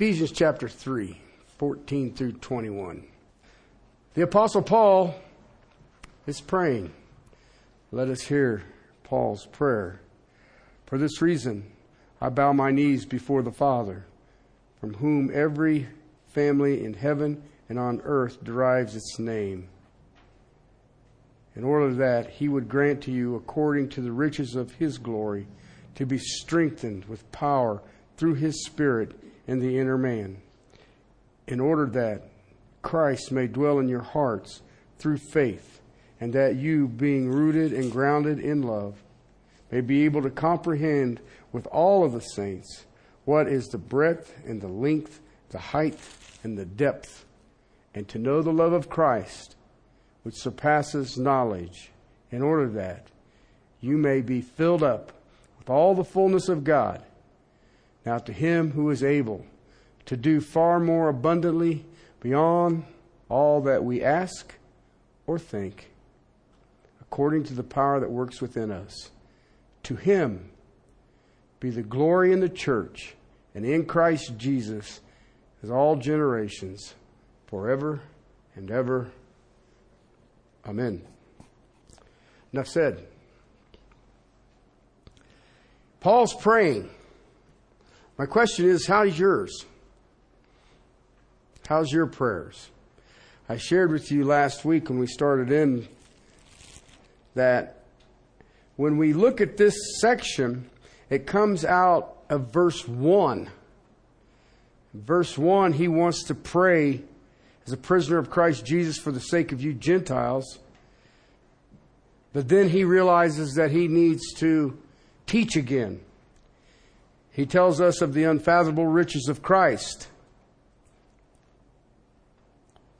Ephesians chapter 3, 14 through 21. The Apostle Paul is praying. Let us hear Paul's prayer. For this reason, I bow my knees before the Father, from whom every family in heaven and on earth derives its name, in order that he would grant to you, according to the riches of his glory, to be strengthened with power through his Spirit in the inner man, in order that Christ may dwell in your hearts through faith, and that you, being rooted and grounded in love, may be able to comprehend with all of the saints what is the breadth and the length, the height and the depth, and to know the love of Christ, which surpasses knowledge, in order that you may be filled up with all the fullness of God. Now to him who is able to do far more abundantly beyond all that we ask or think, according to the power that works within us. To him be the glory in the church and in Christ Jesus as all generations, forever and ever. Amen. Enough said. Paul's praying. My question is, how's yours? How's your prayers? I shared with you last week when we started in that when we look at this section, it comes out of verse 1. Verse 1, he wants to pray as a prisoner of Christ Jesus for the sake of you Gentiles. But then he realizes that he needs to teach again. He tells us of the unfathomable riches of Christ.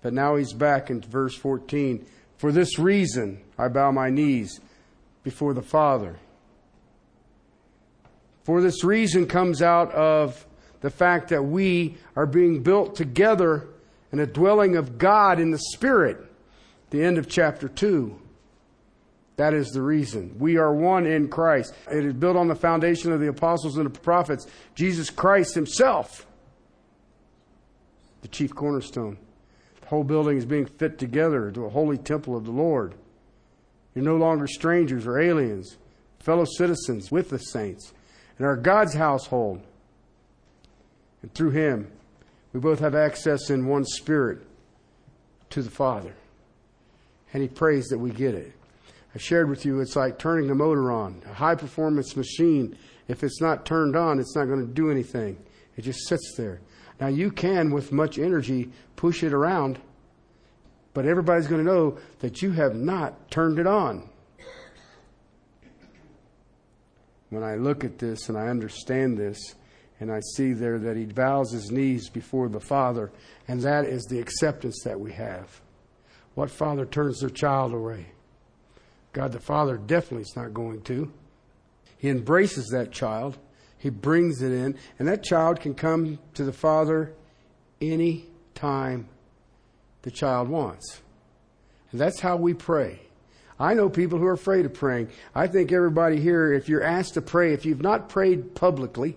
But now he's back in verse 14. For this reason I bow my knees before the Father. For this reason comes out of the fact that we are being built together in a dwelling of God in the Spirit. The end of chapter 2. That is the reason. We are one in Christ. It is built on the foundation of the apostles and the prophets, Jesus Christ Himself, the chief cornerstone. The whole building is being fit together into a holy temple of the Lord. You're no longer strangers or aliens, fellow citizens with the saints, and are God's household. And through Him, we both have access in one spirit to the Father. And He prays that we get it. I shared with you it's like turning the motor on. A high performance machine, if it's not turned on, it's not going to do anything. It just sits there. Now, you can, with much energy, push it around but everybody's going to know that you have not turned it on. When I look at this and I understand this, and I see there that he bows his knees before the Father, and that is the acceptance that we have. What father turns their child away? God the Father definitely is not going to. He embraces that child, he brings it in, and that child can come to the Father any time the child wants. And that's how we pray. I know people who are afraid of praying. I think everybody here, if you're asked to pray, if you've not prayed publicly,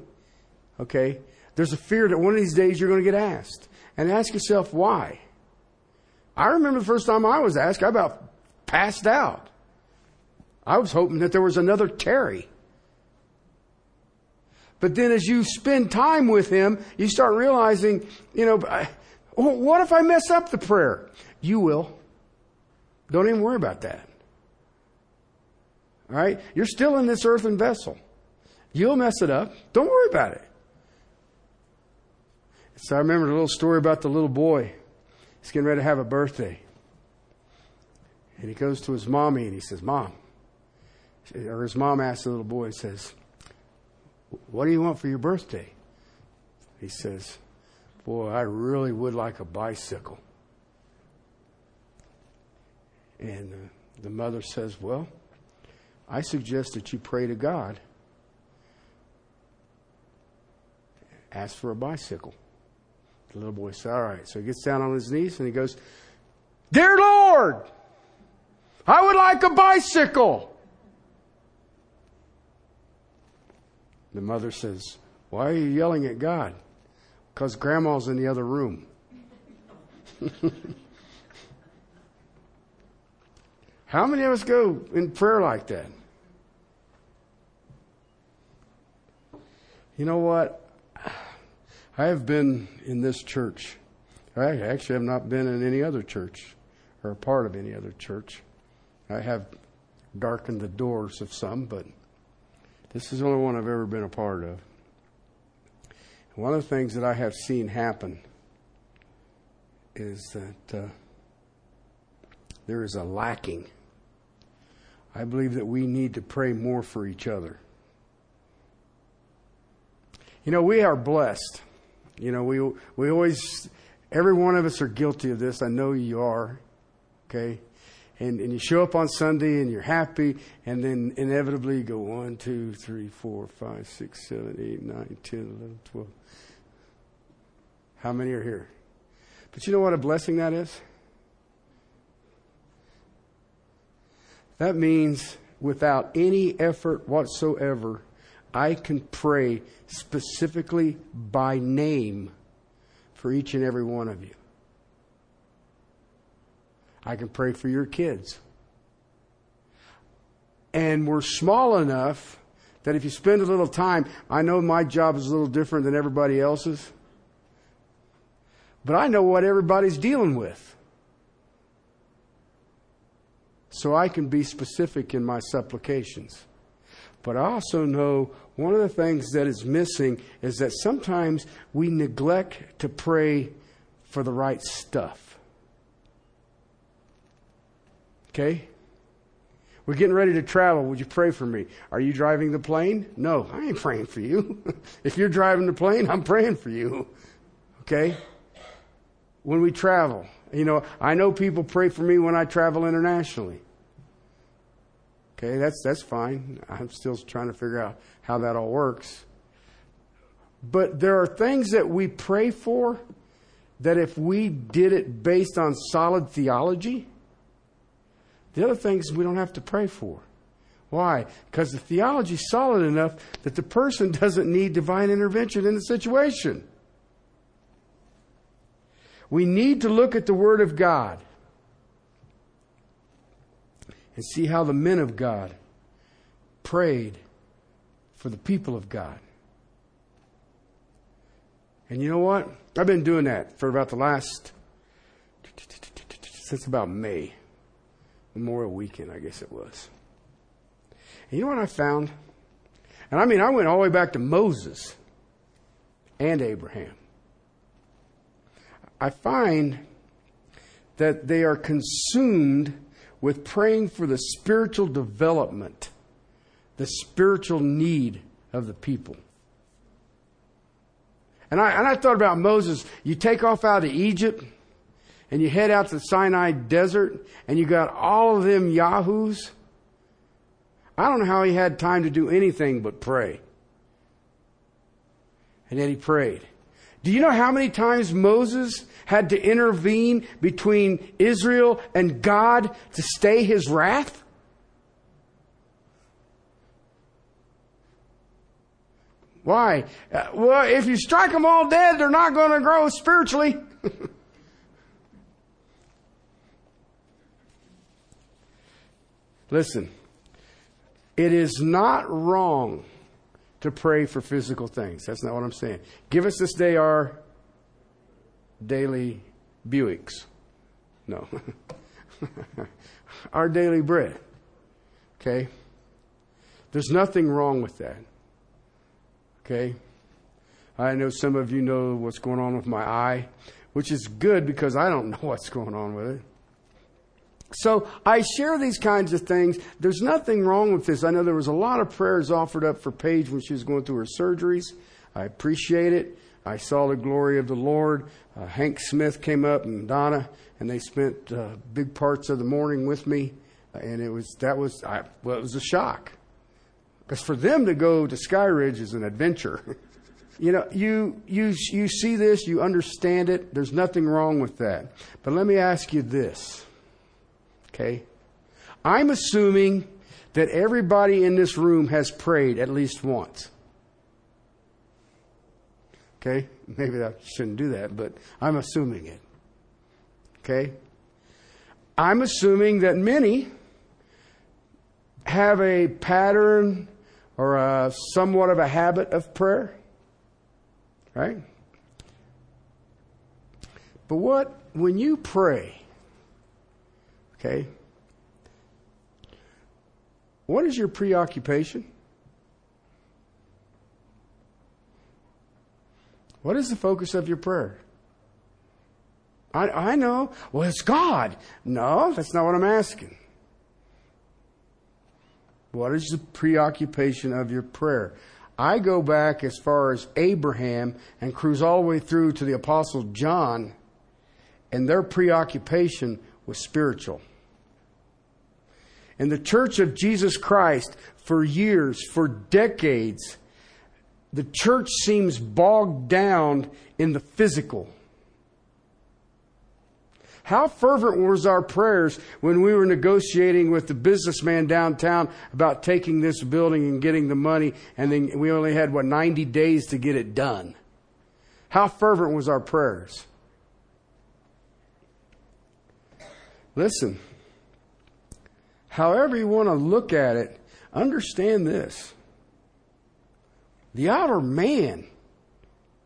okay, there's a fear that one of these days you're going to get asked. And ask yourself why. I remember the first time I was asked, I about passed out. I was hoping that there was another Terry. But then as you spend time with him, you start realizing, you know, what if I mess up the prayer? You will. Don't even worry about that. All right? You're still in this earthen vessel. You'll mess it up. Don't worry about it. So I remember a little story about the little boy. He's getting ready to have a birthday. And he goes to his mommy and he says, Mom, or his mom asks the little boy, says, What do you want for your birthday? He says, Boy, I really would like a bicycle. And uh, the mother says, Well, I suggest that you pray to God. Ask for a bicycle. The little boy says, All right. So he gets down on his knees and he goes, Dear Lord, I would like a bicycle. The mother says, Why are you yelling at God? because grandma's in the other room. How many of us go in prayer like that? You know what? I have been in this church. I actually have not been in any other church or a part of any other church. I have darkened the doors of some, but this is the only one I've ever been a part of. One of the things that I have seen happen is that uh, there is a lacking. I believe that we need to pray more for each other. You know, we are blessed. You know, we we always every one of us are guilty of this. I know you are. Okay? And and you show up on Sunday and you're happy, and then inevitably you go one, two, three, four, five, six, seven, eight, nine, ten, eleven, twelve. How many are here? But you know what a blessing that is? That means without any effort whatsoever, I can pray specifically by name for each and every one of you. I can pray for your kids. And we're small enough that if you spend a little time, I know my job is a little different than everybody else's. But I know what everybody's dealing with. So I can be specific in my supplications. But I also know one of the things that is missing is that sometimes we neglect to pray for the right stuff. Okay? We're getting ready to travel. Would you pray for me? Are you driving the plane? No, I ain't praying for you. if you're driving the plane, I'm praying for you. Okay? when we travel. You know, I know people pray for me when I travel internationally. Okay, that's that's fine. I'm still trying to figure out how that all works. But there are things that we pray for that if we did it based on solid theology, the other things we don't have to pray for. Why? Because the theology is solid enough that the person doesn't need divine intervention in the situation. We need to look at the Word of God and see how the men of God prayed for the people of God. And you know what? I've been doing that for about the last, since about May, Memorial Weekend, I guess it was. And you know what I found? And I mean, I went all the way back to Moses and Abraham. I find that they are consumed with praying for the spiritual development, the spiritual need of the people. And I, and I thought about Moses. You take off out of Egypt and you head out to the Sinai desert and you got all of them Yahoos. I don't know how he had time to do anything but pray. And yet he prayed. Do you know how many times Moses had to intervene between Israel and God to stay his wrath? Why? Uh, well, if you strike them all dead, they're not going to grow spiritually. Listen, it is not wrong to pray for physical things. That's not what I'm saying. Give us this day our daily Buicks. No. our daily bread. Okay? There's nothing wrong with that. Okay? I know some of you know what's going on with my eye, which is good because I don't know what's going on with it. So I share these kinds of things. There's nothing wrong with this. I know there was a lot of prayers offered up for Paige when she was going through her surgeries. I appreciate it. I saw the glory of the Lord. Uh, Hank Smith came up and Donna, and they spent uh, big parts of the morning with me. And it was that was I, well, it was a shock because for them to go to Sky Ridge is an adventure. you know, you you you see this, you understand it. There's nothing wrong with that. But let me ask you this Okay? I'm assuming that everybody in this room has prayed at least once. Okay? Maybe I shouldn't do that, but I'm assuming it. Okay? I'm assuming that many have a pattern or a, somewhat of a habit of prayer. Right? But what, when you pray, okay, what is your preoccupation? What is the focus of your prayer? I, I know. Well, it's God. No, that's not what I'm asking. What is the preoccupation of your prayer? I go back as far as Abraham and cruise all the way through to the Apostle John, and their preoccupation was spiritual. In the church of Jesus Christ, for years, for decades, the church seems bogged down in the physical. How fervent was our prayers when we were negotiating with the businessman downtown about taking this building and getting the money, and then we only had, what, 90 days to get it done? How fervent was our prayers? Listen, however you want to look at it, understand this. The outer man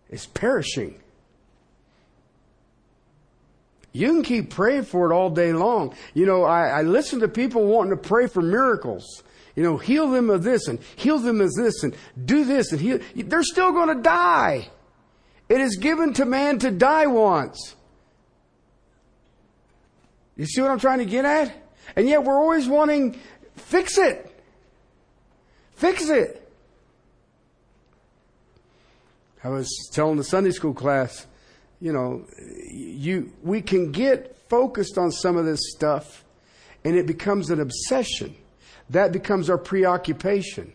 is perishing. You can keep praying for it all day long. You know, I, I listen to people wanting to pray for miracles. You know, heal them of this and heal them of this and do this and heal. They're still going to die. It is given to man to die once. You see what I'm trying to get at? And yet we're always wanting, fix it. Fix it. I was telling the Sunday school class, you know, you, we can get focused on some of this stuff and it becomes an obsession. That becomes our preoccupation.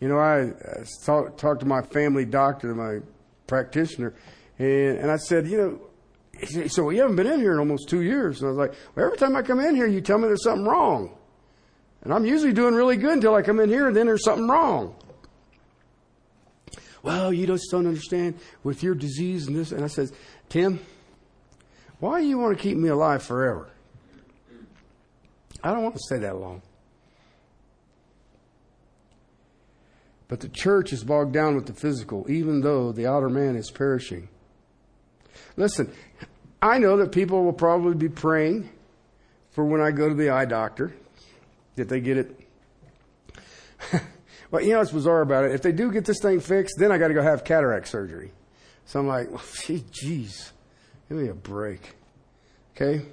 You know, I, I talked talk to my family doctor, my practitioner, and, and I said, you know, he said, so you haven't been in here in almost two years. And I was like, well, every time I come in here, you tell me there's something wrong. And I'm usually doing really good until I come in here and then there's something wrong well, you just don't understand with your disease and this. And I said, Tim, why do you want to keep me alive forever? I don't want to stay that long. But the church is bogged down with the physical, even though the outer man is perishing. Listen, I know that people will probably be praying for when I go to the eye doctor that they get it but you know what's bizarre about it? If they do get this thing fixed, then I got to go have cataract surgery. So I'm like, well, jeez, give me a break. Okay?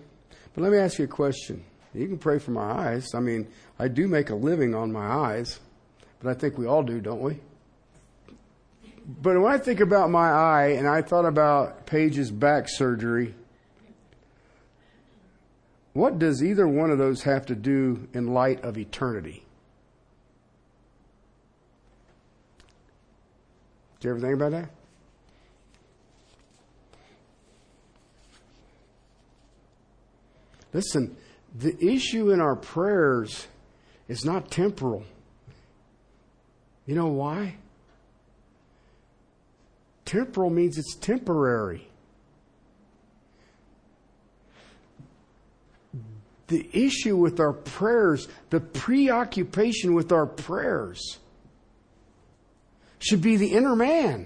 But let me ask you a question. You can pray for my eyes. I mean, I do make a living on my eyes, but I think we all do, don't we? But when I think about my eye and I thought about Paige's back surgery, what does either one of those have to do in light of eternity? Do you ever think about that? Listen, the issue in our prayers is not temporal. You know why? Temporal means it's temporary. The issue with our prayers, the preoccupation with our prayers, should be the inner man,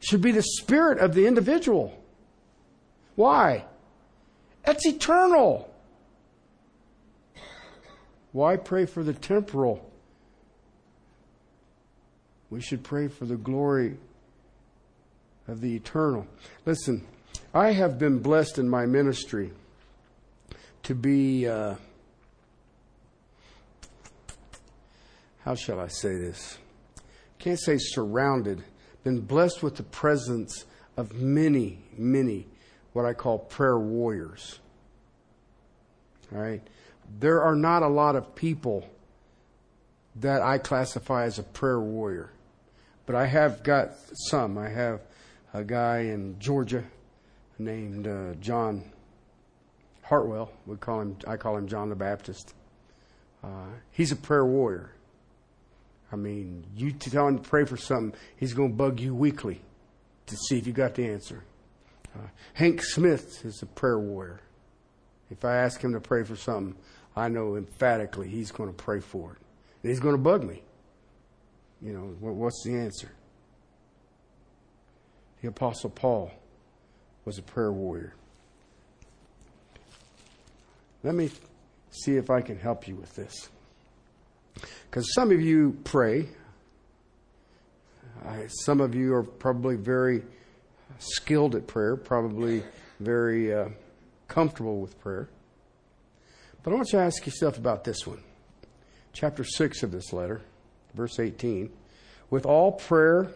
should be the spirit of the individual. Why? That's eternal. Why pray for the temporal? We should pray for the glory of the eternal. Listen, I have been blessed in my ministry to be. Uh, how shall I say this? Can't say surrounded, been blessed with the presence of many, many what I call prayer warriors. All right? There are not a lot of people that I classify as a prayer warrior, but I have got some. I have a guy in Georgia named uh, John Hartwell. We call him. I call him John the Baptist. Uh, he's a prayer warrior. I mean, you tell him to pray for something, he's going to bug you weekly to see if you got the answer. Uh, Hank Smith is a prayer warrior. If I ask him to pray for something, I know emphatically he's going to pray for it. And he's going to bug me. You know, what's the answer? The Apostle Paul was a prayer warrior. Let me see if I can help you with this. Because some of you pray. I, some of you are probably very skilled at prayer, probably very uh, comfortable with prayer. But I want you to ask yourself about this one. Chapter 6 of this letter, verse 18. With all prayer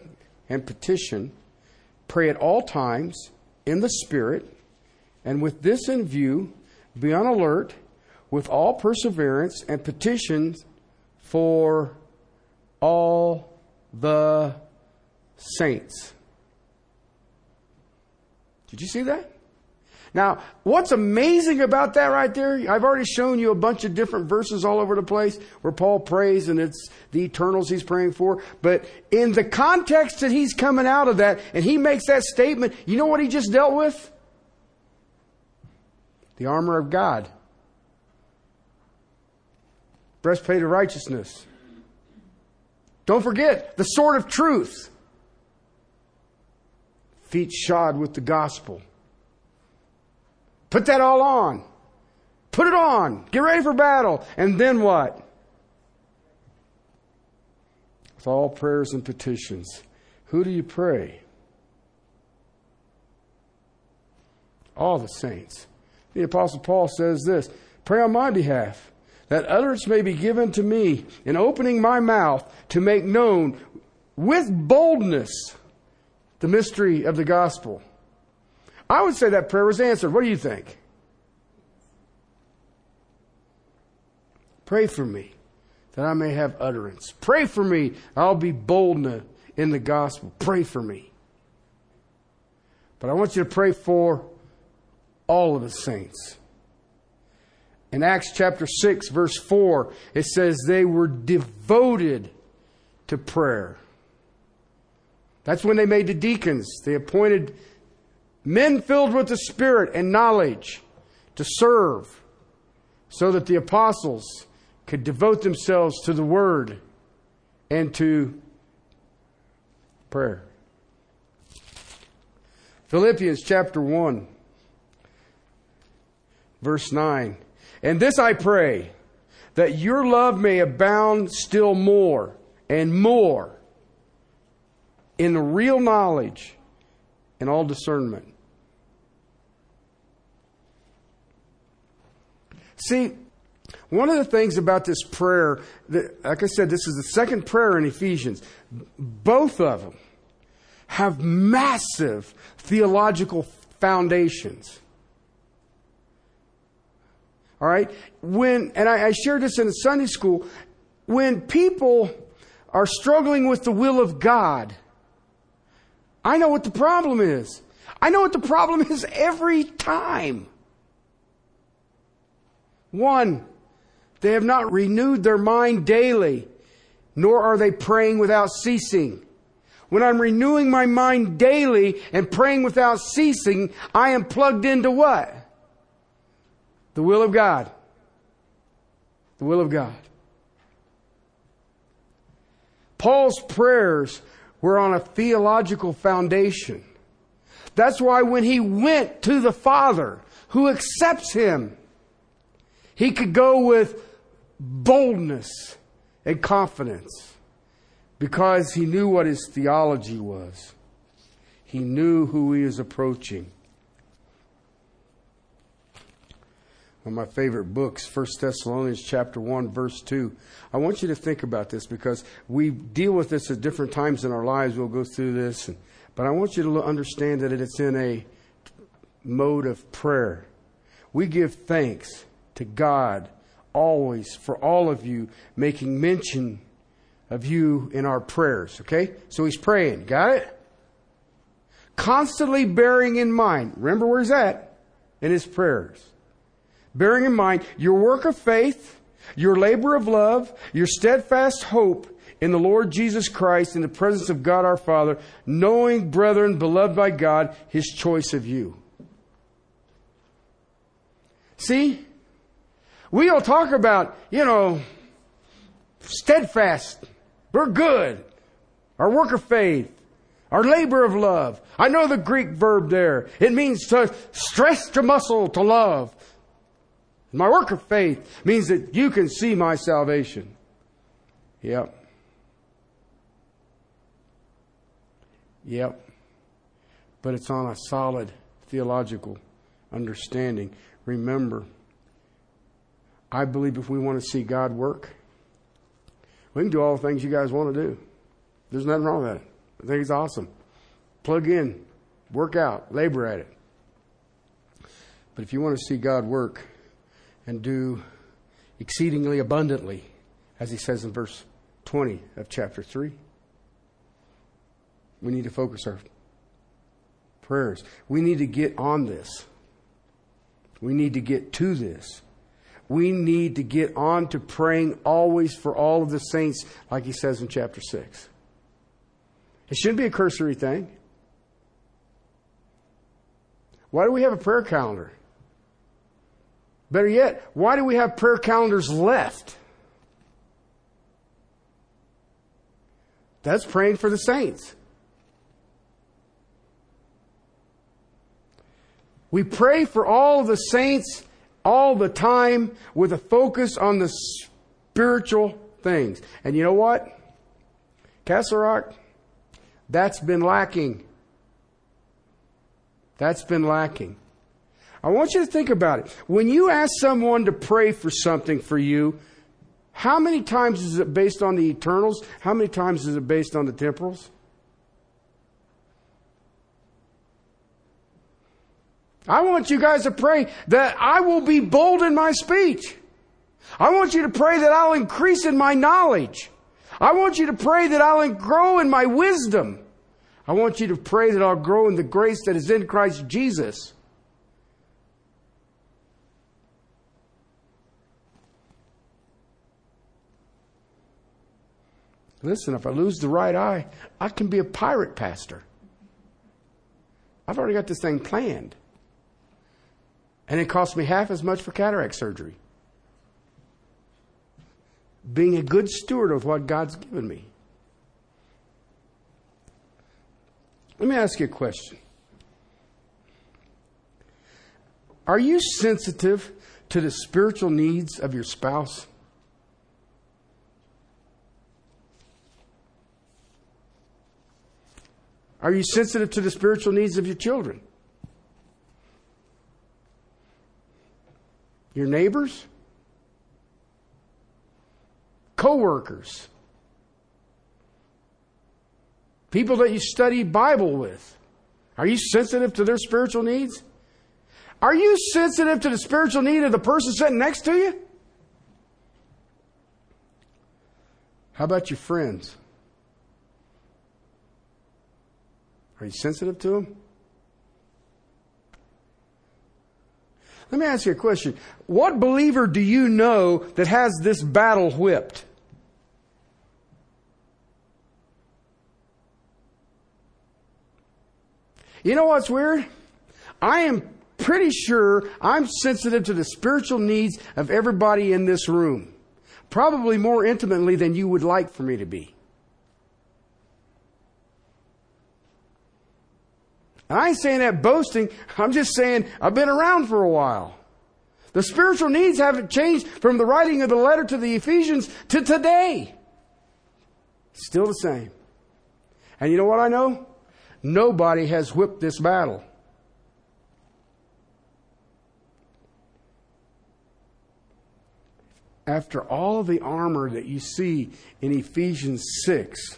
and petition, pray at all times in the Spirit, and with this in view, be on alert with all perseverance and petitions for all the saints. Did you see that? Now, what's amazing about that right there, I've already shown you a bunch of different verses all over the place where Paul prays and it's the eternals he's praying for. But in the context that he's coming out of that and he makes that statement, you know what he just dealt with? The armor of God. Breastplate of righteousness. Don't forget the sword of truth. Feet shod with the gospel Put that all on. Put it on. Get ready for battle. And then what? With all prayers and petitions. Who do you pray? All the saints. The Apostle Paul says this Pray on my behalf, that utterance may be given to me in opening my mouth to make known with boldness the mystery of the gospel I would say that prayer was answered. What do you think? Pray for me that I may have utterance. Pray for me. I'll be bold in the gospel. Pray for me. But I want you to pray for all of the saints. In Acts chapter 6, verse 4, it says they were devoted to prayer. That's when they made the deacons. They appointed men filled with the Spirit and knowledge to serve, so that the apostles could devote themselves to the Word and to prayer. Philippians chapter 1, verse 9. And this I pray, that your love may abound still more and more in real knowledge and all discernment See, one of the things about this prayer, that, like I said, this is the second prayer in Ephesians. Both of them have massive theological foundations. All right? When, and I, I shared this in Sunday school, when people are struggling with the will of God, I know what the problem is. I know what the problem is every time. One, they have not renewed their mind daily, nor are they praying without ceasing. When I'm renewing my mind daily and praying without ceasing, I am plugged into what? The will of God. The will of God. Paul's prayers were on a theological foundation. That's why when he went to the Father, who accepts him, he could go with boldness and confidence because he knew what his theology was. He knew who he was approaching. One of my favorite books, 1 Thessalonians chapter 1, verse 2. I want you to think about this because we deal with this at different times in our lives. We'll go through this. But I want you to understand that it's in a mode of prayer. We give thanks to God always for all of you, making mention of you in our prayers. Okay? So he's praying. Got it? Constantly bearing in mind. Remember where he's at? In his prayers. Bearing in mind your work of faith, your labor of love, your steadfast hope in the Lord Jesus Christ in the presence of God our Father, knowing, brethren, beloved by God, his choice of you. See? We all talk about, you know, steadfast. We're good. Our work of faith. Our labor of love. I know the Greek verb there. It means to stress your muscle to love. My work of faith means that you can see my salvation. Yep. Yep. But it's on a solid theological understanding. Remember, I believe if we want to see God work, we can do all the things you guys want to do. There's nothing wrong with that. I think it's awesome. Plug in, work out, labor at it. But if you want to see God work and do exceedingly abundantly, as he says in verse 20 of chapter 3, we need to focus our prayers. We need to get on this. We need to get to this. We need to get on to praying always for all of the saints, like he says in chapter 6. It shouldn't be a cursory thing. Why do we have a prayer calendar? Better yet, why do we have prayer calendars left? That's praying for the saints. We pray for all the saints all the time with a focus on the spiritual things. And you know what? Castle Rock, that's been lacking. That's been lacking. I want you to think about it. When you ask someone to pray for something for you, how many times is it based on the eternals? How many times is it based on the temporals? I want you guys to pray that I will be bold in my speech. I want you to pray that I'll increase in my knowledge. I want you to pray that I'll grow in my wisdom. I want you to pray that I'll grow in the grace that is in Christ Jesus. Listen, if I lose the right eye, I can be a pirate pastor. I've already got this thing planned. And it cost me half as much for cataract surgery. Being a good steward of what God's given me. Let me ask you a question. Are you sensitive to the spiritual needs of your spouse? Are you sensitive to the spiritual needs of your children? Your neighbors? Co-workers? People that you study Bible with? Are you sensitive to their spiritual needs? Are you sensitive to the spiritual need of the person sitting next to you? How about your friends? Are you sensitive to them? Let me ask you a question. What believer do you know that has this battle whipped? You know what's weird? I am pretty sure I'm sensitive to the spiritual needs of everybody in this room. Probably more intimately than you would like for me to be. And I ain't saying that boasting. I'm just saying I've been around for a while. The spiritual needs haven't changed from the writing of the letter to the Ephesians to today. Still the same. And you know what I know? Nobody has whipped this battle. After all the armor that you see in Ephesians 6,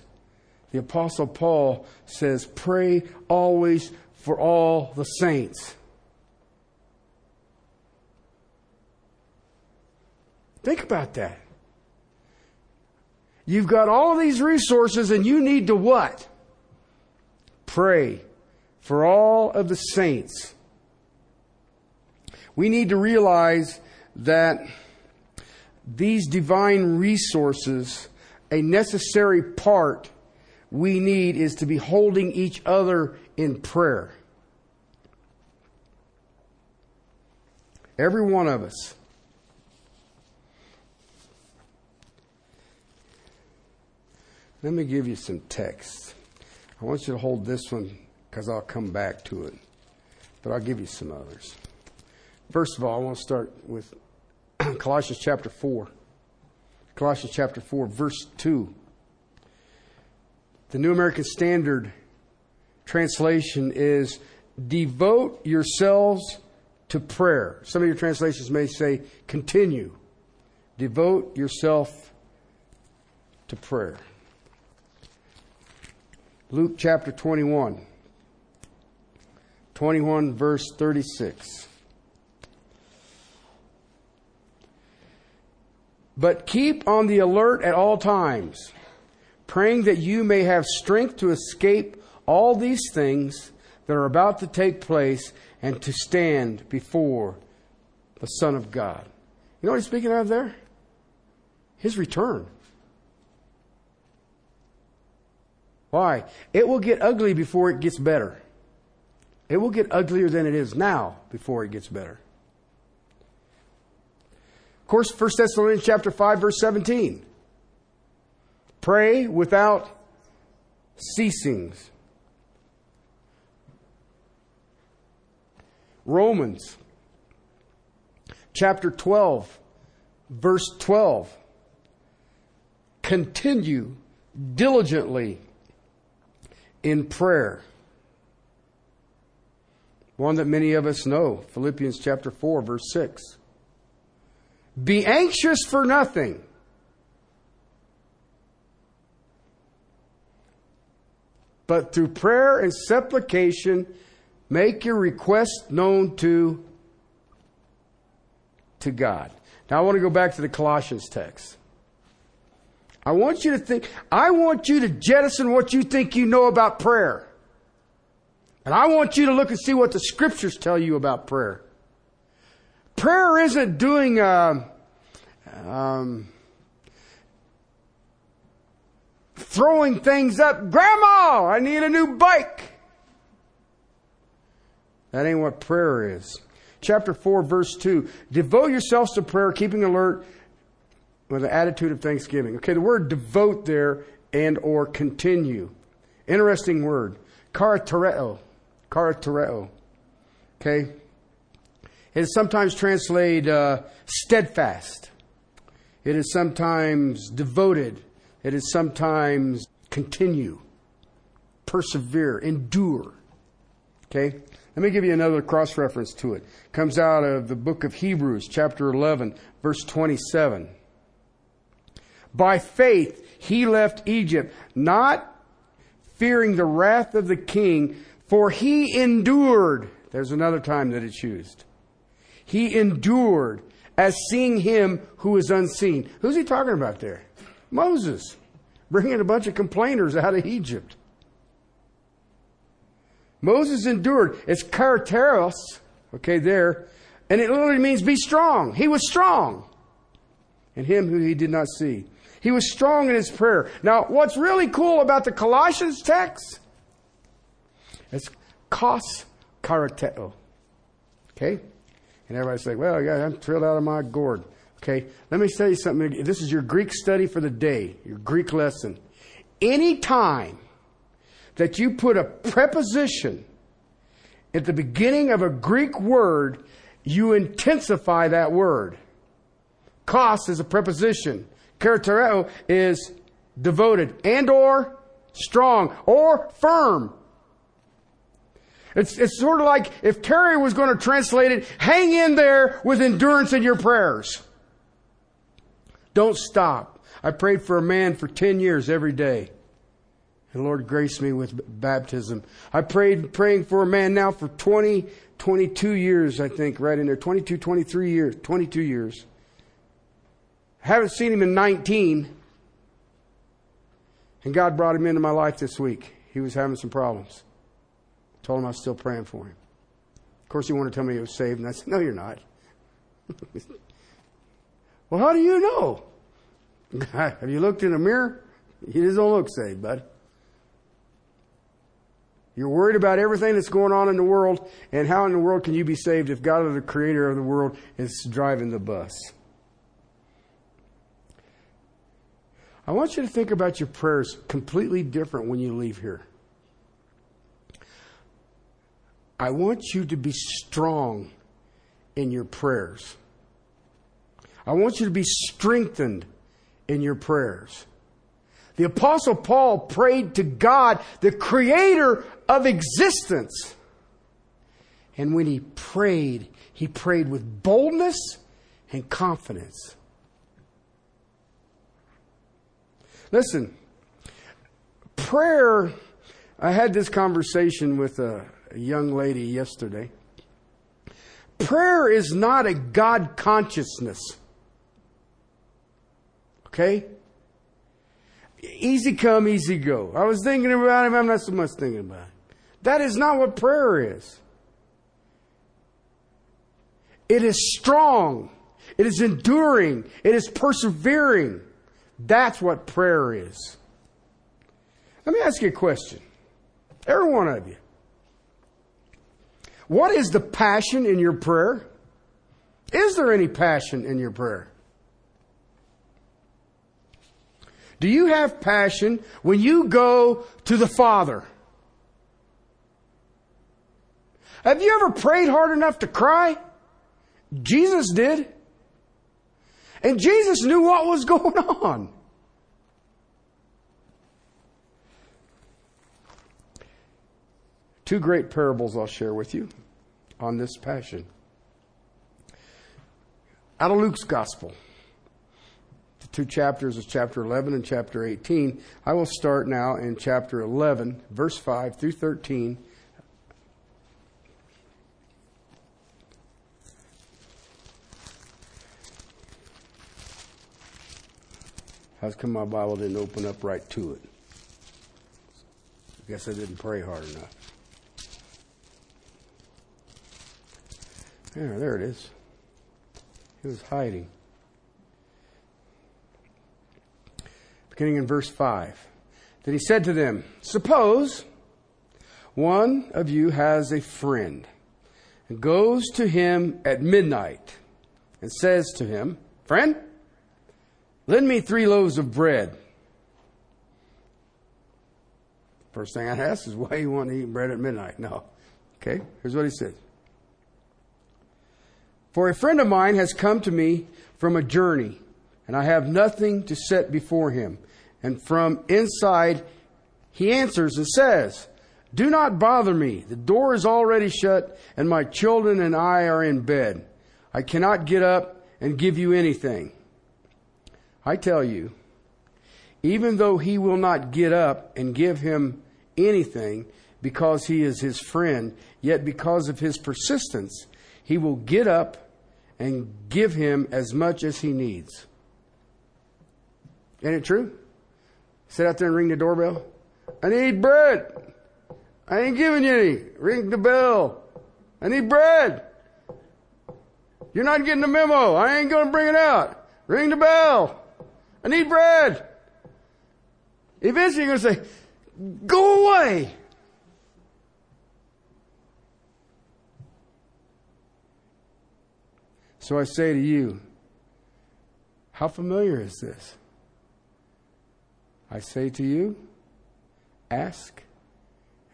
the Apostle Paul says, Pray always for all the saints. Think about that. You've got all these resources and you need to what? Pray for all of the saints. We need to realize that these divine resources a necessary part we need is to be holding each other in prayer. Every one of us. Let me give you some texts. I want you to hold this one because I'll come back to it. But I'll give you some others. First of all, I want to start with Colossians chapter 4. Colossians chapter 4, verse 2. The New American Standard translation is devote yourselves to prayer. Some of your translations may say continue. Devote yourself to prayer. Luke chapter 21. 21 verse 36. But keep on the alert at all times, praying that you may have strength to escape all these things that are about to take place and to stand before the Son of God. You know what he's speaking of there? His return. Why? It will get ugly before it gets better. It will get uglier than it is now before it gets better. Of course, 1 Thessalonians chapter 5 verse 17. Pray without ceasings. Romans chapter 12 verse 12. Continue diligently in prayer. One that many of us know, Philippians chapter 4 verse 6. Be anxious for nothing. But through prayer and supplication, make your request known to, to God. Now I want to go back to the Colossians text. I want you to think, I want you to jettison what you think you know about prayer. And I want you to look and see what the scriptures tell you about prayer. Prayer isn't doing, uh, um, throwing things up. Grandma, I need a new bike. That ain't what prayer is. Chapter 4, verse 2. Devote yourselves to prayer, keeping alert with an attitude of thanksgiving. Okay, the word devote there and or continue. Interesting word. Karatereo. Karatereo. Okay? It is sometimes translated uh, steadfast. It is sometimes devoted. It is sometimes continue, persevere, endure. Okay? Let me give you another cross reference to it. it. Comes out of the book of Hebrews, chapter 11, verse 27. By faith, he left Egypt, not fearing the wrath of the king, for he endured. There's another time that it's used. He endured as seeing him who is unseen. Who's he talking about there? Moses, bringing a bunch of complainers out of Egypt. Moses endured. It's karateros, okay, there. And it literally means be strong. He was strong. And him who he did not see. He was strong in his prayer. Now, what's really cool about the Colossians text? It's pros karateo. Okay? And everybody's like, well, yeah, I'm thrilled out of my gourd. Okay, let me tell you something. This is your Greek study for the day, your Greek lesson. Any time that you put a preposition at the beginning of a Greek word, you intensify that word. Pros is a preposition. Karatereo is devoted and or strong or firm. It's, it's sort of like if Terry was going to translate it, hang in there with endurance in your prayers. Don't stop. I prayed for a man for 10 years every day. And Lord graced me with baptism. I prayed, praying for a man now for 20, 22 years, I think, right in there. 22, 23 years, 22 years. Haven't seen him in 19. And God brought him into my life this week. He was having some problems. Told him I was still praying for him. Of course, he wanted to tell me he was saved, and I said, No, you're not. well, how do you know? Have you looked in a mirror? You just don't look saved, bud. You're worried about everything that's going on in the world, and how in the world can you be saved if God, the creator of the world, is driving the bus? I want you to think about your prayers completely different when you leave here. I want you to be strong in your prayers. I want you to be strengthened in your prayers. The apostle Paul prayed to God, the creator of existence. And when he prayed, he prayed with boldness and confidence. Listen, prayer, I had this conversation with a, young lady yesterday. Prayer is not a God consciousness. Okay? Easy come, easy go. I was thinking about him, I'm not so much thinking about it. That is not what prayer is. It is strong. It is enduring. It is persevering. That's what prayer is. Let me ask you a question. Every one of you. What is the passion in your prayer? Is there any passion in your prayer? Do you have passion when you go to the Father? Have you ever prayed hard enough to cry? Jesus did. And Jesus knew what was going on. Two great parables I'll share with you on this passion. Out of Luke's Gospel two chapters is chapter 11 and chapter 18. I will start now in chapter 11, verse 5 through 13. How's come my Bible didn't open up right to it? I guess I didn't pray hard enough. Yeah, there it is. It was hiding. Beginning in verse 5. That he said to them, Suppose one of you has a friend and goes to him at midnight and says to him, Friend, lend me three loaves of bread. First thing I ask is, why you want to eat bread at midnight? No. Okay, here's what he said. For a friend of mine has come to me from a journey, and I have nothing to set before him. And from inside, he answers and says, Do not bother me. The door is already shut, and my children and I are in bed. I cannot get up and give you anything. I tell you, even though he will not get up and give him anything because he is his friend, yet because of his persistence, he will get up and give him as much as he needs. Ain't it true? Sit out there and ring the doorbell. I need bread. I ain't giving you any. Ring the bell. I need bread. You're not getting the memo. I ain't going to bring it out. Ring the bell. I need bread. Eventually you're going to say, go away. So I say to you, how familiar is this? I say to you, ask,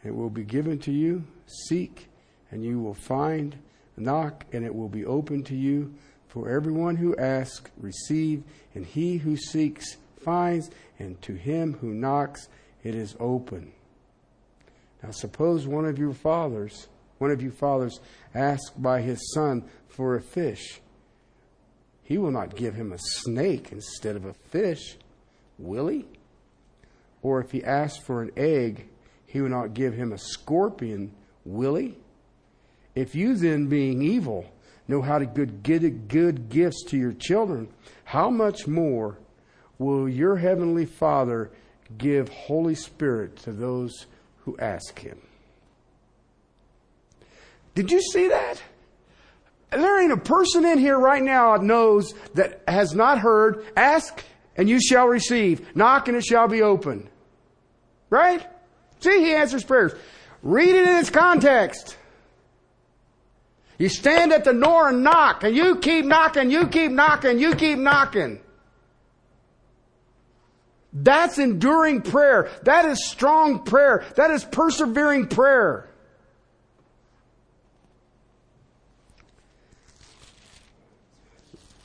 and it will be given to you. Seek, and you will find. Knock, and it will be open to you. For everyone who asks, receive, and he who seeks, finds, and to him who knocks, it is open. Now, suppose one of your fathers, one of you fathers, ask by his son for a fish. He will not give him a snake instead of a fish, will he? Or if he asks for an egg, he will not give him a scorpion, will he? If you then, being evil, know how to good, good gifts to your children, how much more will your heavenly Father give Holy Spirit to those who ask him? Did you see that? There ain't a person in here right now knows that has not heard, ask and you shall receive. Knock and it shall be opened. Right? See, he answers prayers. Read it in its context. You stand at the door and knock, and you keep knocking, you keep knocking, you keep knocking. That's enduring prayer. That is strong prayer. That is persevering prayer.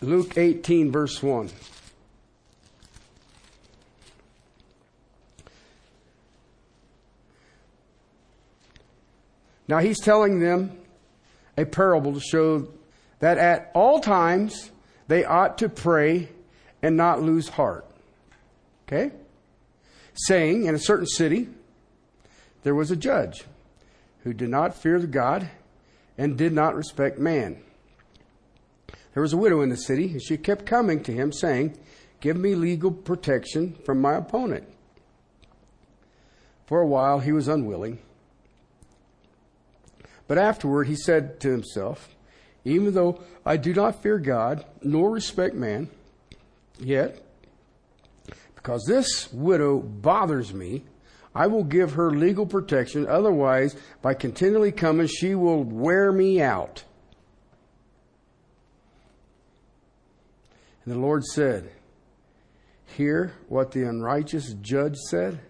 Luke 18, verse 1. Now he's telling them a parable to show that at all times they ought to pray and not lose heart. Okay? Saying, in a certain city, there was a judge who did not fear the God and did not respect man. There was a widow in the city, and she kept coming to him, saying, Give me legal protection from my opponent. For a while he was unwilling. But afterward he said to himself, Even though I do not fear God, nor respect man, yet, because this widow bothers me, I will give her legal protection. Otherwise, by continually coming, she will wear me out. And the Lord said, Hear what the unrighteous judge said?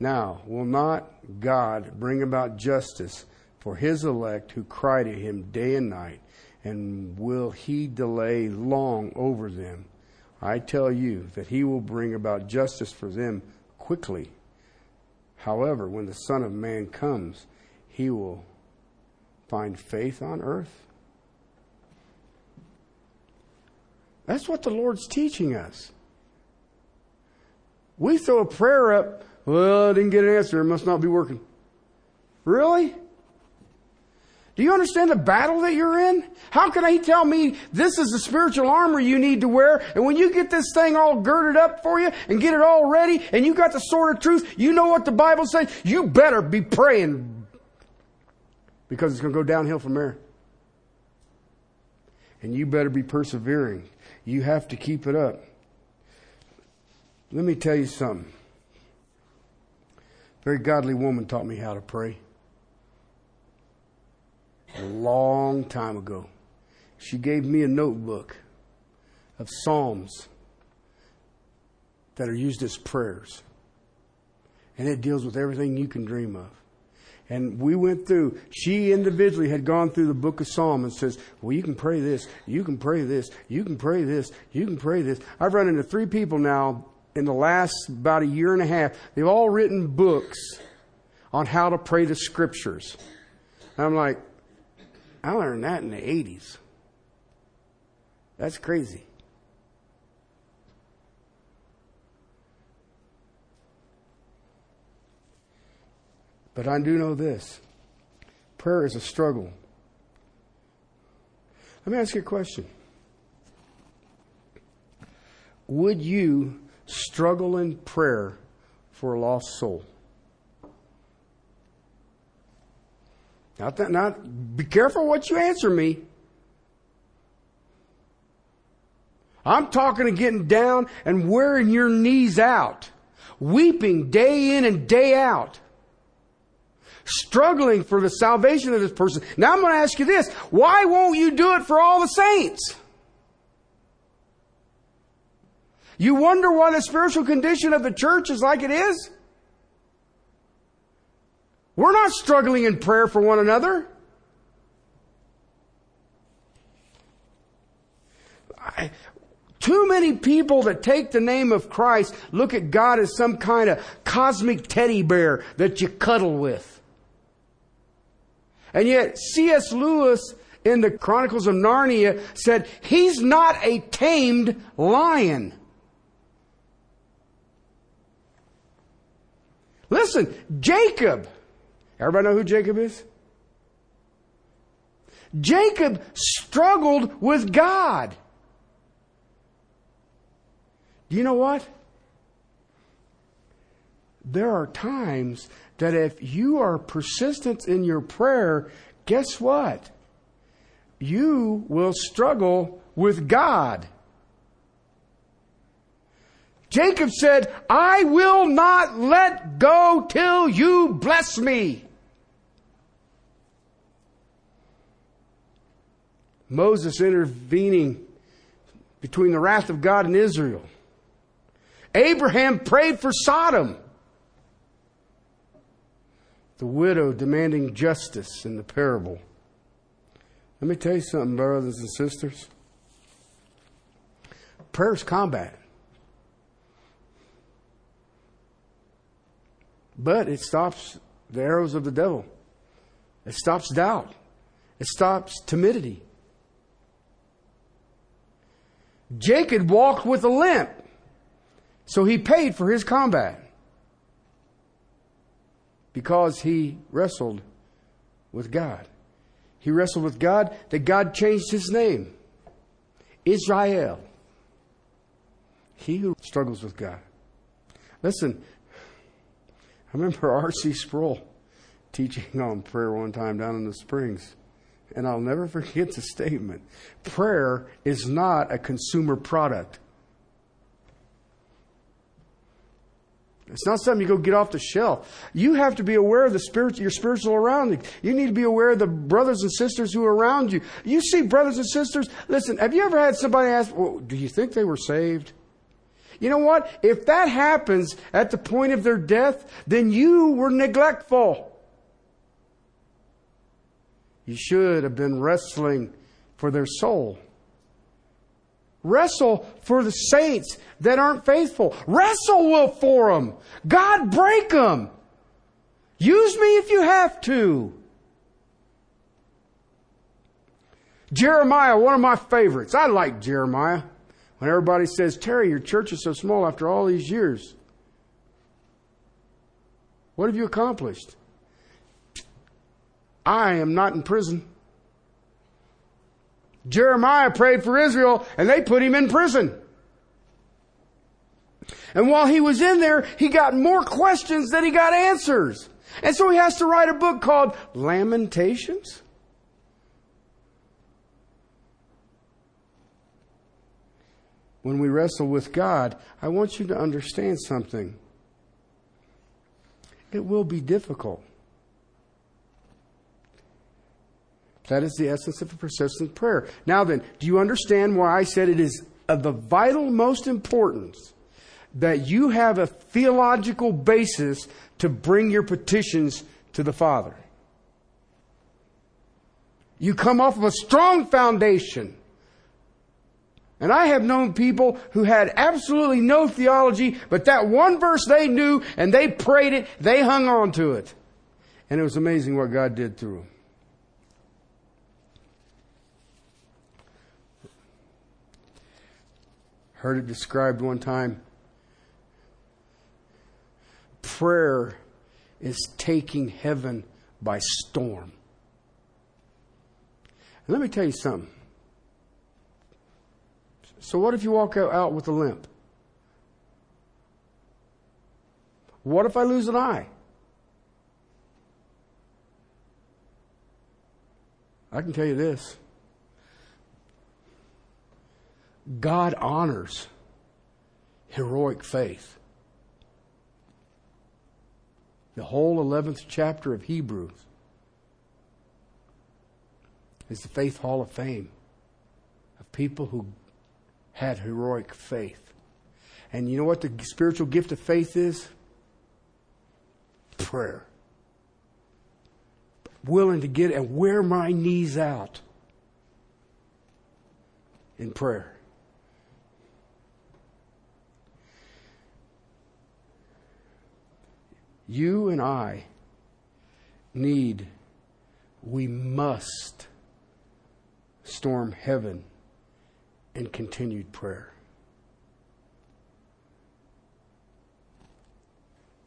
Now, will not God bring about justice for his elect who cry to him day and night, and will he delay long over them? I tell you that he will bring about justice for them quickly. However, when the Son of Man comes, he will find faith on earth. That's what the Lord's teaching us. We throw a prayer up, well, I didn't get an answer, it must not be working. Really? Do you understand the battle that you're in? How can he tell me this is the spiritual armor you need to wear? And when you get this thing all girded up for you and get it all ready and you got the sword of truth, you know what the Bible says? You better be praying because it's going to go downhill from there. And you better be persevering. You have to keep it up. Let me tell you something. A very godly woman taught me how to pray a long time ago. She gave me a notebook of Psalms that are used as prayers. And it deals with everything you can dream of. And we went through, she individually had gone through the book of Psalms and says, well, you can pray this, you can pray this, you can pray this, you can pray this. I've run into three people now in the last about a year and a half. They've all written books on how to pray the scriptures. And I'm like, I learned that in the 80s. That's crazy. But I do know this prayer is a struggle. Let me ask you a question. Would you struggle in prayer for a lost soul? Not that, not, be careful what you answer me. I'm talking to getting down and wearing your knees out, weeping day in and day out, struggling for the salvation of this person. Now I'm going to ask you this. Why won't you do it for all the saints? You wonder why the spiritual condition of the church is like it is? We're not struggling in prayer for one another. I, too many people that take the name of Christ look at God as some kind of cosmic teddy bear that you cuddle with. And yet, C.S. Lewis in the Chronicles of Narnia said, He's not a tamed lion. Listen, Jacob Everybody know who Jacob is? Jacob struggled with God. Do you know what? There are times that if you are persistent in your prayer, guess what? You will struggle with God. Jacob said, I will not let go till you bless me. Moses intervening between the wrath of God and Israel. Abraham prayed for Sodom. The widow demanding justice in the parable. Let me tell you something, brothers and sisters. Prayer is combat. But it stops the arrows of the devil. It stops doubt. It stops timidity. Jacob walked with a limp, so he paid for his combat because he wrestled with God. He wrestled with God that God changed his name. Israel. He who struggles with God. Listen, I remember R.C. Sproul teaching on prayer one time down in the Springs. And I'll never forget the statement prayer is not a consumer product. It's not something you go get off the shelf. You have to be aware of the spirit, your spiritual surroundings. You You need to be aware of the brothers and sisters who are around you. You see brothers and sisters. Listen, have you ever had somebody ask, well, do you think they were saved? You know what? If that happens at the point of their death, then you were neglectful. You should have been wrestling for their soul. Wrestle for the saints that aren't faithful. Wrestle for them. God break them. Use me if you have to. Jeremiah, one of my favorites. I like Jeremiah. When everybody says, Terry, your church is so small after all these years. What have you accomplished? I am not in prison. Jeremiah prayed for Israel and they put him in prison. And while he was in there, he got more questions than he got answers. And so he has to write a book called Lamentations. When we wrestle with God, I want you to understand something. It will be difficult. That is the essence of a persistent prayer. Now then, do you understand why I said it is of the vital most importance that you have a theological basis to bring your petitions to the Father? You come off of a strong foundation. And I have known people who had absolutely no theology, but that one verse they knew and they prayed it, they hung on to it. And it was amazing what God did through them. Heard it described one time. Prayer is taking heaven by storm. And let me tell you something. So, what if you walk out with a limp? What if I lose an eye? I can tell you this God honors heroic faith. The whole 11th chapter of Hebrews is the Faith Hall of Fame of people who had heroic faith. And you know what the spiritual gift of faith is? Prayer. Willing to get and wear my knees out in prayer. You and I need, we must storm heaven in continued prayer.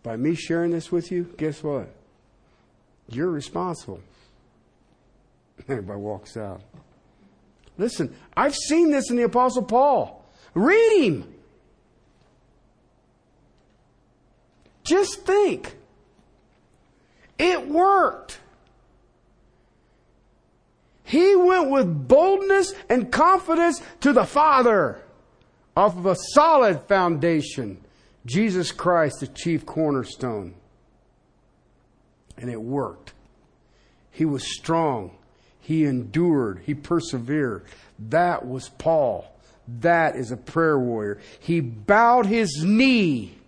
By me sharing this with you, guess what? You're responsible. Everybody walks out. Listen, I've seen this in the Apostle Paul. Read him. Just think. It worked. He went with boldness and confidence to the Father off of a solid foundation. Jesus Christ, the chief cornerstone. And it worked. He was strong. He endured. He persevered. That was Paul. That is a prayer warrior. He bowed his knee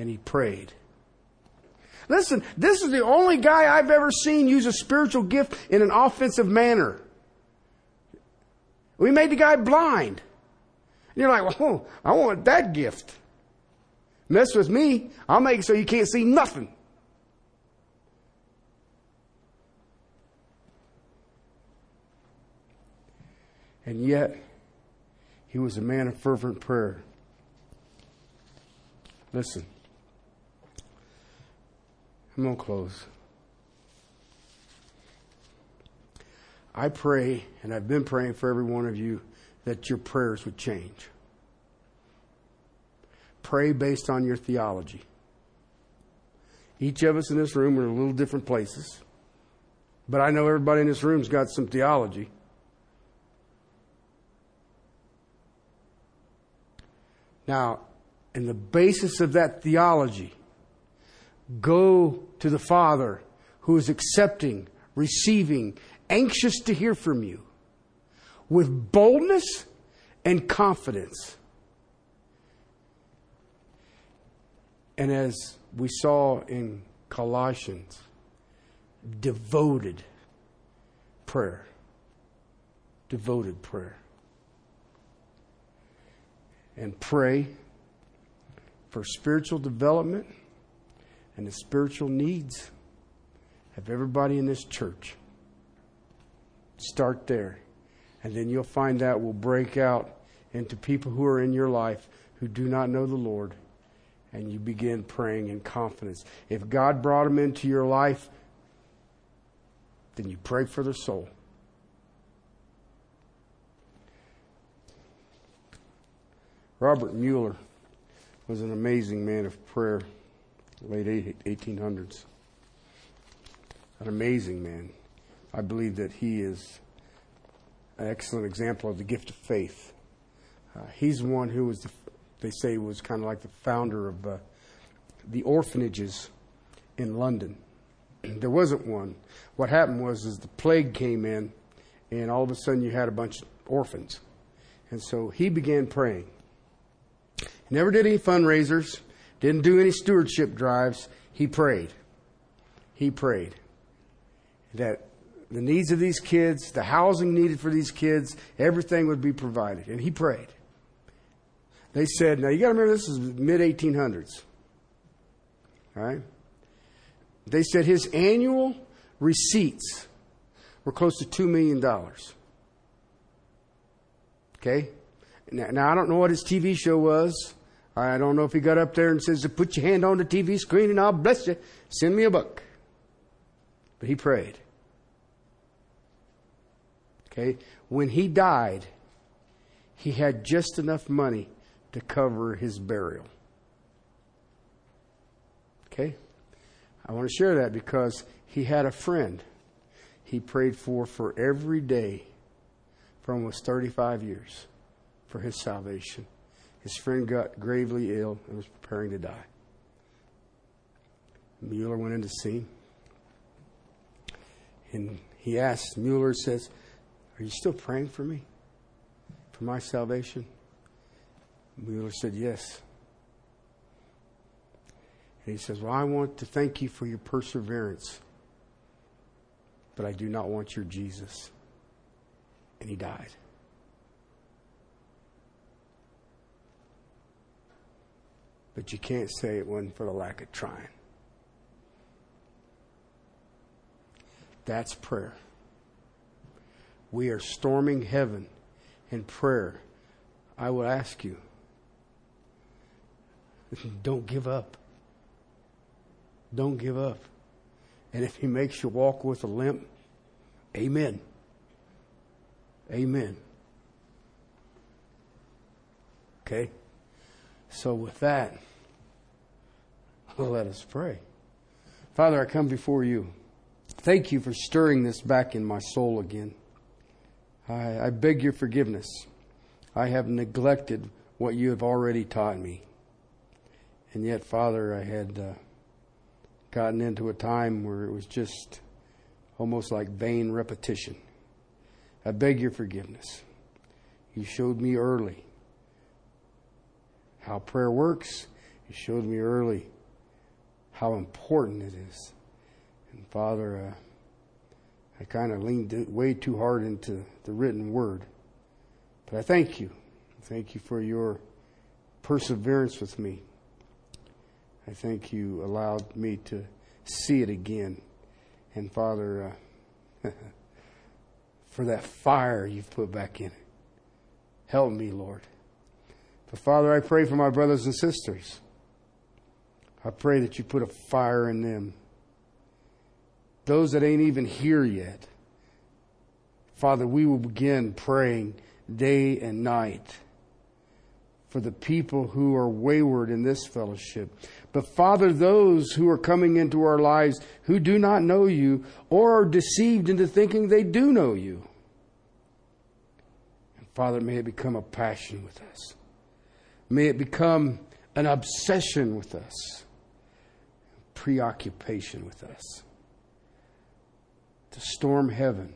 and he prayed. Listen, this is the only guy I've ever seen use a spiritual gift in an offensive manner. We made the guy blind. And you're like, well, I want that gift. Mess with me, I'll make it so you can't see nothing. And yet, he was a man of fervent prayer. Listen, I'm going to close. I pray, and I've been praying for every one of you, that your prayers would change. Pray based on your theology. Each of us in this room are in little different places, but I know everybody in this room's got some theology. Now, in the basis of that theology, go to the Father who is accepting, receiving, anxious to hear from you with boldness and confidence. And as we saw in Colossians, devoted prayer. Devoted prayer and pray for spiritual development and the spiritual needs of everybody in this church. Start there. And then you'll find that will break out into people who are in your life who do not know the Lord. And you begin praying in confidence. If God brought them into your life, then you pray for their soul. Robert Mueller was an amazing man of prayer, late 1800s. An amazing man. I believe that he is an excellent example of the gift of faith. Uh, he's one who was, the, they say, was kind of like the founder of uh, the orphanages in London. there wasn't one. What happened was, is the plague came in, and all of a sudden you had a bunch of orphans, and so he began praying. Never did any fundraisers, didn't do any stewardship drives. He prayed. He prayed that the needs of these kids, the housing needed for these kids, everything would be provided. And he prayed. They said, now you got to remember this is mid 1800s. All right? They said his annual receipts were close to $2 million. Okay? Now, now, I don't know what his TV show was. I don't know if he got up there and says, Put your hand on the TV screen and I'll bless you. Send me a buck. But he prayed. Okay? When he died, he had just enough money to cover his burial. Okay? I want to share that because he had a friend he prayed for for every day for almost 35 years for his salvation. His friend got gravely ill and was preparing to die. Mueller went in to see him. And he asked, Mueller says, Are you still praying for me? For my salvation? Mueller said, Yes. And he says, Well, I want to thank you for your perseverance, but I do not want your Jesus. And he died. But you can't say it wasn't for the lack of trying. That's prayer. We are storming heaven in prayer. I will ask you don't give up. Don't give up. And if he makes you walk with a limp, amen. Amen. Okay? So, with that, let us pray. Father, I come before you. Thank you for stirring this back in my soul again. I, I beg your forgiveness. I have neglected what you have already taught me. And yet, Father, I had uh, gotten into a time where it was just almost like vain repetition. I beg your forgiveness. You showed me early how prayer works. You showed me early how important it is. And Father, uh, I kind of leaned way too hard into the written word. But I thank you. Thank you for your perseverance with me. I thank you allowed me to see it again. And Father, uh, for that fire you've put back in it. Help me, Lord. But Father, I pray for my brothers and sisters. I pray that you put a fire in them. Those that ain't even here yet. Father, we will begin praying day and night for the people who are wayward in this fellowship. But Father, those who are coming into our lives who do not know you or are deceived into thinking they do know you. And Father, may it become a passion with us. May it become an obsession with us, preoccupation with us. To storm heaven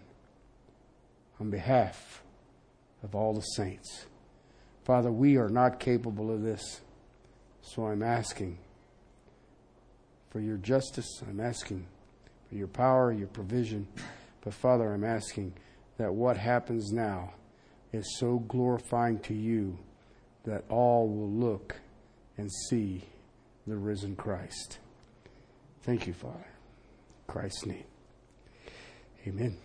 on behalf of all the saints. Father, we are not capable of this. So I'm asking for your justice. I'm asking for your power, your provision. But Father, I'm asking that what happens now is so glorifying to you that all will look and see the risen Christ. Thank you, Father. In Christ's name. Amen.